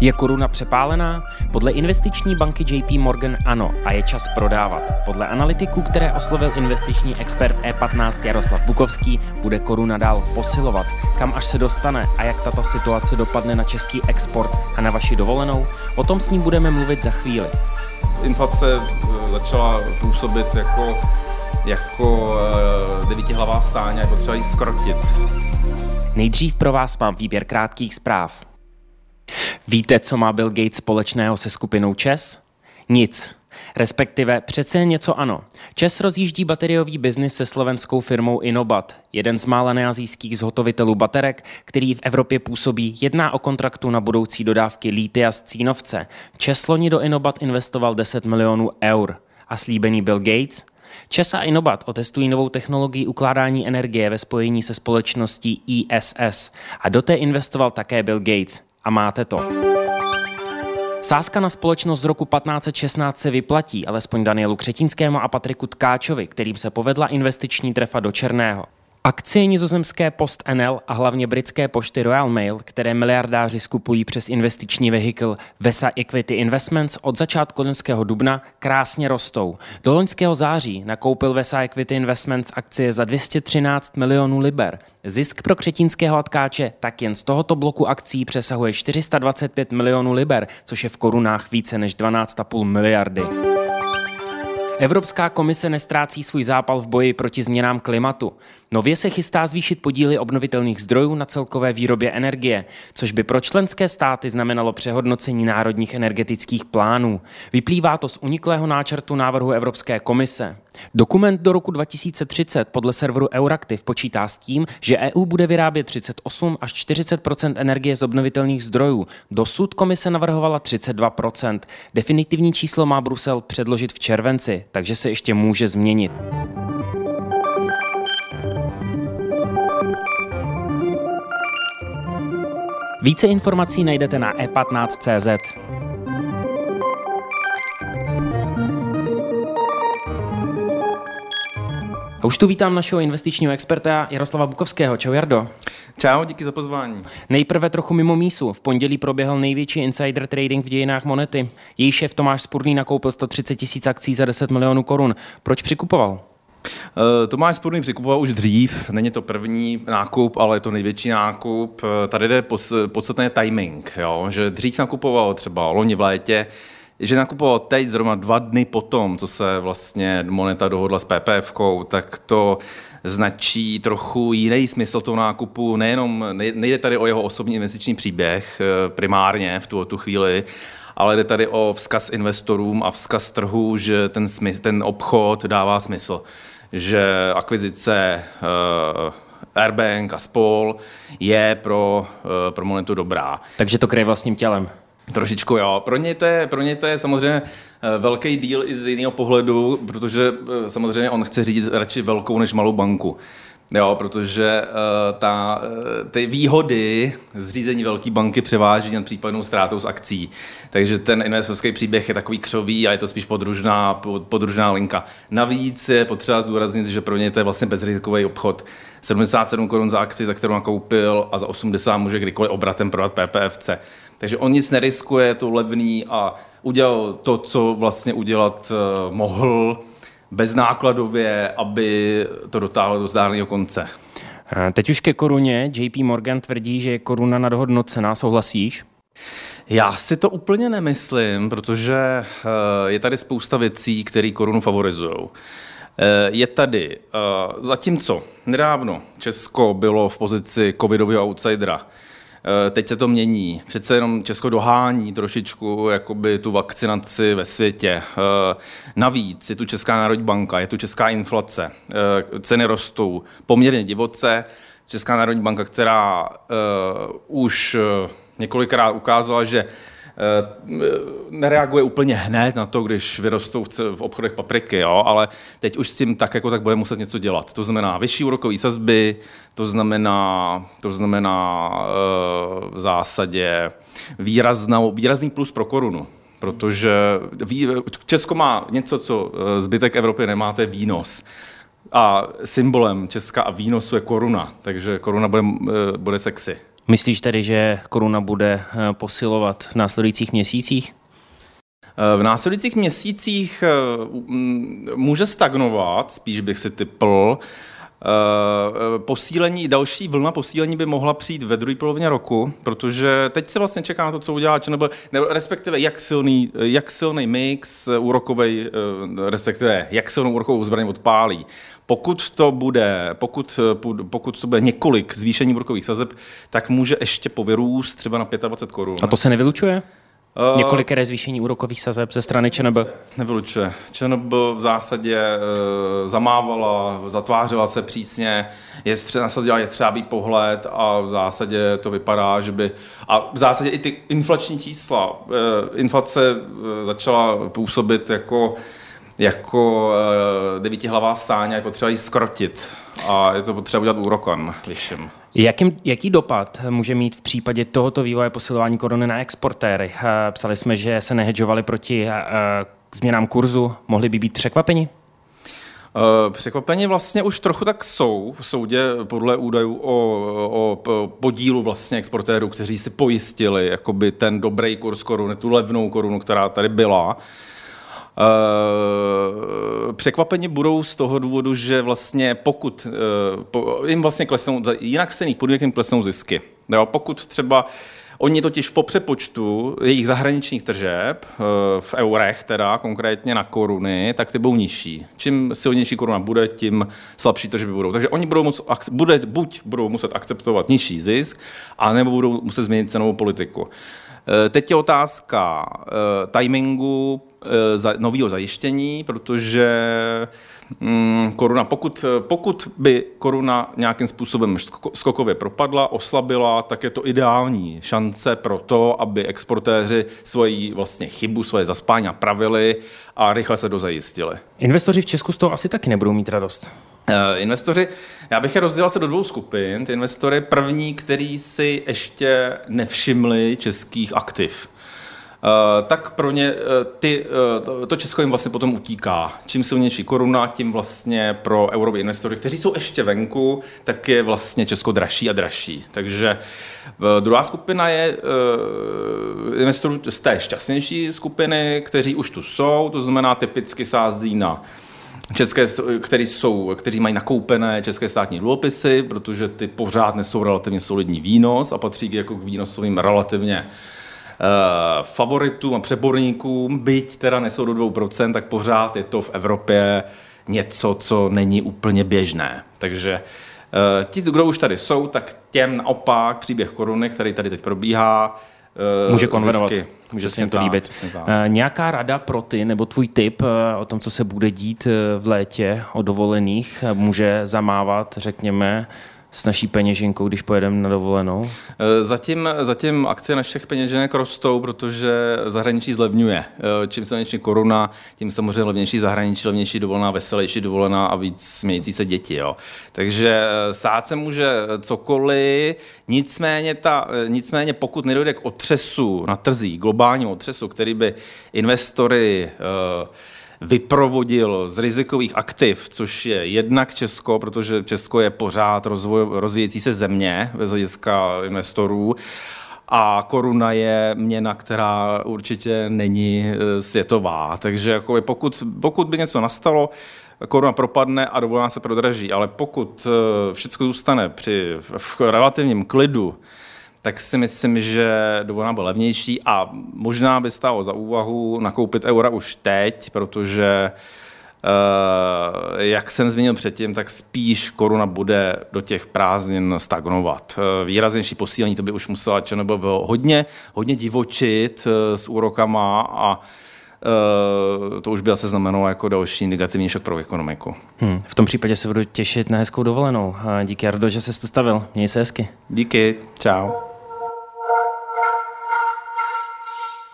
Je koruna přepálená? Podle investiční banky JP Morgan ano a je čas prodávat. Podle analytiků, které oslovil investiční expert E15 Jaroslav Bukovský, bude koruna dál posilovat. Kam až se dostane a jak tato situace dopadne na český export a na vaši dovolenou? O tom s ním budeme mluvit za chvíli. Inflace eh, začala působit jako jako uh, devítihlavá sáň a je potřeba ji skrotit. Nejdřív pro vás mám výběr krátkých zpráv. Víte, co má Bill Gates společného se skupinou ČES? Nic. Respektive přece něco ano. ČES rozjíždí bateriový biznis se slovenskou firmou Inobat, jeden z mála neazijských zhotovitelů baterek, který v Evropě působí, jedná o kontraktu na budoucí dodávky lítia z Cínovce. ČES loni do Inobat investoval 10 milionů eur. A slíbený Bill Gates – ČES a Inobat otestují novou technologii ukládání energie ve spojení se společností ISS a do té investoval také Bill Gates. A máte to. Sázka na společnost z roku 1516 se vyplatí, alespoň Danielu Křetinskému a Patriku Tkáčovi, kterým se povedla investiční trefa do Černého. Akcie nizozemské Post NL a hlavně britské pošty Royal Mail, které miliardáři skupují přes investiční vehikl Vesa Equity Investments od začátku loňského dubna, krásně rostou. Do loňského září nakoupil Vesa Equity Investments akcie za 213 milionů liber. Zisk pro křetínského atkáče tak jen z tohoto bloku akcí přesahuje 425 milionů liber, což je v korunách více než 12,5 miliardy. Evropská komise nestrácí svůj zápal v boji proti změnám klimatu. Nově se chystá zvýšit podíly obnovitelných zdrojů na celkové výrobě energie, což by pro členské státy znamenalo přehodnocení národních energetických plánů. Vyplývá to z uniklého náčrtu návrhu Evropské komise. Dokument do roku 2030 podle serveru Euractiv počítá s tím, že EU bude vyrábět 38 až 40% energie z obnovitelných zdrojů. Dosud komise navrhovala 32% Definitivní číslo má Brusel předložit v červenci, takže se ještě může změnit. Více informací najdete na e15.cz. A už tu vítám našeho investičního experta Jaroslava Bukovského. Čau Jardo. Čau, díky za pozvání. Nejprve trochu mimo mísu. V pondělí proběhl největší insider trading v dějinách monety. Její šéf Tomáš Spurný nakoupil 130 tisíc akcí za 10 milionů korun. Proč přikupoval? Eh, Tomáš Spurný přikupoval už dřív, není to první nákup, ale je to největší nákup. Eh, tady jde podstatně timing, jo? že dřív nakupoval třeba loni v létě, že nakupoval teď zrovna dva dny potom, co se vlastně Moneta dohodla s PPF, tak to značí trochu jiný smysl toho nákupu. Nejenom, nejde tady o jeho osobní investiční příběh eh, primárně v tu, tu chvíli, ale jde tady o vzkaz investorům a vzkaz trhu, že ten, smysl, ten obchod dává smysl. Že akvizice uh, Airbank a spol je pro, uh, pro Monetu dobrá. Takže to kryje vlastním tělem. Trošičku jo. Pro něj to je, pro něj to je samozřejmě velký díl i z jiného pohledu, protože samozřejmě on chce řídit radši velkou než malou banku. Jo, protože uh, ta, uh, ty výhody zřízení velké banky převáží nad případnou ztrátou z akcí. Takže ten investorský příběh je takový křový a je to spíš podružná, podružná linka. Navíc je potřeba zdůraznit, že pro ně to je vlastně bezrizikový obchod. 77 korun za akci, za kterou nakoupil a za 80 může kdykoliv obratem prodat PPFC. Takže on nic neriskuje, je to levný a udělal to, co vlastně udělat uh, mohl beznákladově, aby to dotáhlo do zdárného konce. Eh, teď už ke koruně. JP Morgan tvrdí, že je koruna nadhodnocená. Souhlasíš? Já si to úplně nemyslím, protože eh, je tady spousta věcí, které korunu favorizují. Eh, je tady, zatímco nedávno Česko bylo v pozici covidového outsidera, teď se to mění. Přece jenom Česko dohání trošičku jakoby tu vakcinaci ve světě. Eh, navíc je tu Česká národní banka, je tu česká inflace, eh, ceny rostou poměrně divoce. Česká národní banka, která už několikrát ukázala, že nereaguje úplně hned na to, když vyrostou v obchodech papriky, jo, ale teď už s tím tak jako tak bude muset něco dělat. To znamená vyšší úrokové sazby, to znamená, to znamená v zásadě výraznou, výrazný plus pro korunu protože Česko má něco, co zbytek Evropy nemá, to je výnos. A symbolem Česka a výnosu je koruna, takže koruna bude, bude sexy. Myslíš tedy, že koruna bude eh, posilovat v následujících měsících? Eh, v následujících měsících eh, může stagnovat, spíš bych si typl. Posílení, další vlna posílení by mohla přijít ve druhé polovině roku, protože teď se vlastně čeká na to, co udělá, nebo, nebo respektive jak silný, jak silný mix úrokovej, respektive jak silnou úrokovou zbraň odpálí. Pokud to bude, pokud, pokud to bude několik zvýšení úrokových sazeb, tak může ještě povyrůst třeba na 25 korun. A to se nevylučuje? Uh, Několikeré zvýšení úrokových sazeb ze strany ČNB? Nevylučuje. ČNB v zásadě uh, zamávala, zatvářela se přísně, je stře- nasadila je třeba pohled a v zásadě to vypadá, že by... A v zásadě i ty inflační čísla, uh, inflace začala působit jako jako uh, devítihlavá sáň a je potřeba ji skrotit. A je to potřeba udělat úrokem vyšším. Jakým, jaký dopad může mít v případě tohoto vývoje posilování koruny na exportéry? Eh, psali jsme, že se nehedžovali proti uh, změnám kurzu. Mohli by být překvapeni? Překvapení vlastně už trochu tak jsou v soudě podle údajů o, o podílu vlastně exportérů, kteří si pojistili jakoby ten dobrý kurz koruny, tu levnou korunu, která tady byla. Uh, překvapeni budou z toho důvodu, že vlastně pokud po, jim vlastně klesnou, jinak stejných podmínek jim klesnou zisky. Jo, pokud třeba Oni totiž po přepočtu jejich zahraničních tržeb uh, v eurech, teda konkrétně na koruny, tak ty budou nižší. Čím silnější koruna bude, tím slabší tržby budou. Takže oni budou moc, bude, buď budou muset akceptovat nižší zisk, a nebo budou muset změnit cenovou politiku. Teď je otázka timingu Eh, nového zajištění, protože mm, koruna, pokud, pokud by koruna nějakým způsobem skokově propadla, oslabila, tak je to ideální šance pro to, aby exportéři svoji vlastně chybu, svoje zaspání napravili a rychle se dozajistili. Investoři v Česku z toho asi taky nebudou mít radost. Uh, investoři, já bych je rozdělil se do dvou skupin. Ty investory, první, který si ještě nevšimli českých aktiv. Eh, tak pro ně eh, ty, eh, to Česko jim vlastně potom utíká. Čím silnější koruna, tím vlastně pro eurové investory, kteří jsou ještě venku, tak je vlastně Česko dražší a dražší. Takže druhá skupina je investorů z té šťastnější skupiny, kteří už tu jsou, to znamená typicky sází na České, který jsou, kteří mají nakoupené české státní dluhopisy, protože ty pořád nesou relativně solidní výnos a patří jako k výnosovým relativně Eh, favoritům a přeborníkům, byť teda nesou do 2%, tak pořád je to v Evropě něco, co není úplně běžné. Takže eh, ti, kdo už tady jsou, tak těm naopak příběh koruny, který tady teď probíhá, eh, Může konverovat. Zisky. Může se jim to líbit. Nějaká rada pro ty, nebo tvůj tip o tom, co se bude dít v létě o dovolených, může zamávat, řekněme, s naší peněženkou, když pojedeme na dovolenou? Eh, zatím, zatím akcie našich peněženek rostou, protože zahraničí zlevňuje. Eh, čím silnější koruna, tím samozřejmě levnější zahraničí, levnější dovolená, veselější dovolená a víc smějící se děti. Jo. Takže eh, sát se může cokoliv, nicméně, ta, nicméně pokud nedojde k otřesu na trzí, globálním otřesu, který by investory uh, vyprovodil z rizikových aktiv, což je jednak Česko, protože Česko je pořád rozvoj, rozvíjející se země ve hlediska investorů, a koruna je měna, která určitě není e, světová. Takže jako pokud, pokud by něco nastalo, koruna propadne a dovolená se prodraží. Ale pokud e, všechno zůstane při v relativním klidu, tak si myslím, že dovolená byla levnější a možná by stálo za úvahu nakoupit eura už teď, protože Uh, jak jsem zmínil předtím, tak spíš koruna bude do těch prázdnin stagnovat. Uh, výraznější posílení to by už musela ČNB hodně, hodně divočit uh, s úrokama a to už by se znamenalo jako další negativní šok pro ekonomiku. Hmm, v tom případě se budu těšit na hezkou dovolenou. Díky, Jardo, že jsi tu stavil. Měj se hezky. Díky, čau.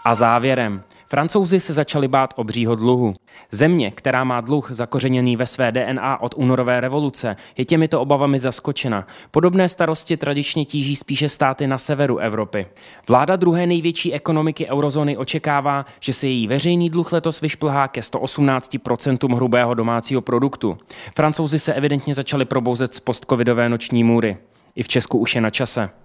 A závěrem. Francouzi se začali bát obřího dluhu. Země, která má dluh zakořeněný ve své DNA od únorové revoluce, je těmito obavami zaskočena. Podobné starosti tradičně tíží spíše státy na severu Evropy. Vláda druhé největší ekonomiky eurozóny očekává, že se její veřejný dluh letos vyšplhá ke 118% hrubého domácího produktu. Francouzi se evidentně začali probouzet z postcovidové noční můry. I v Česku už je na čase.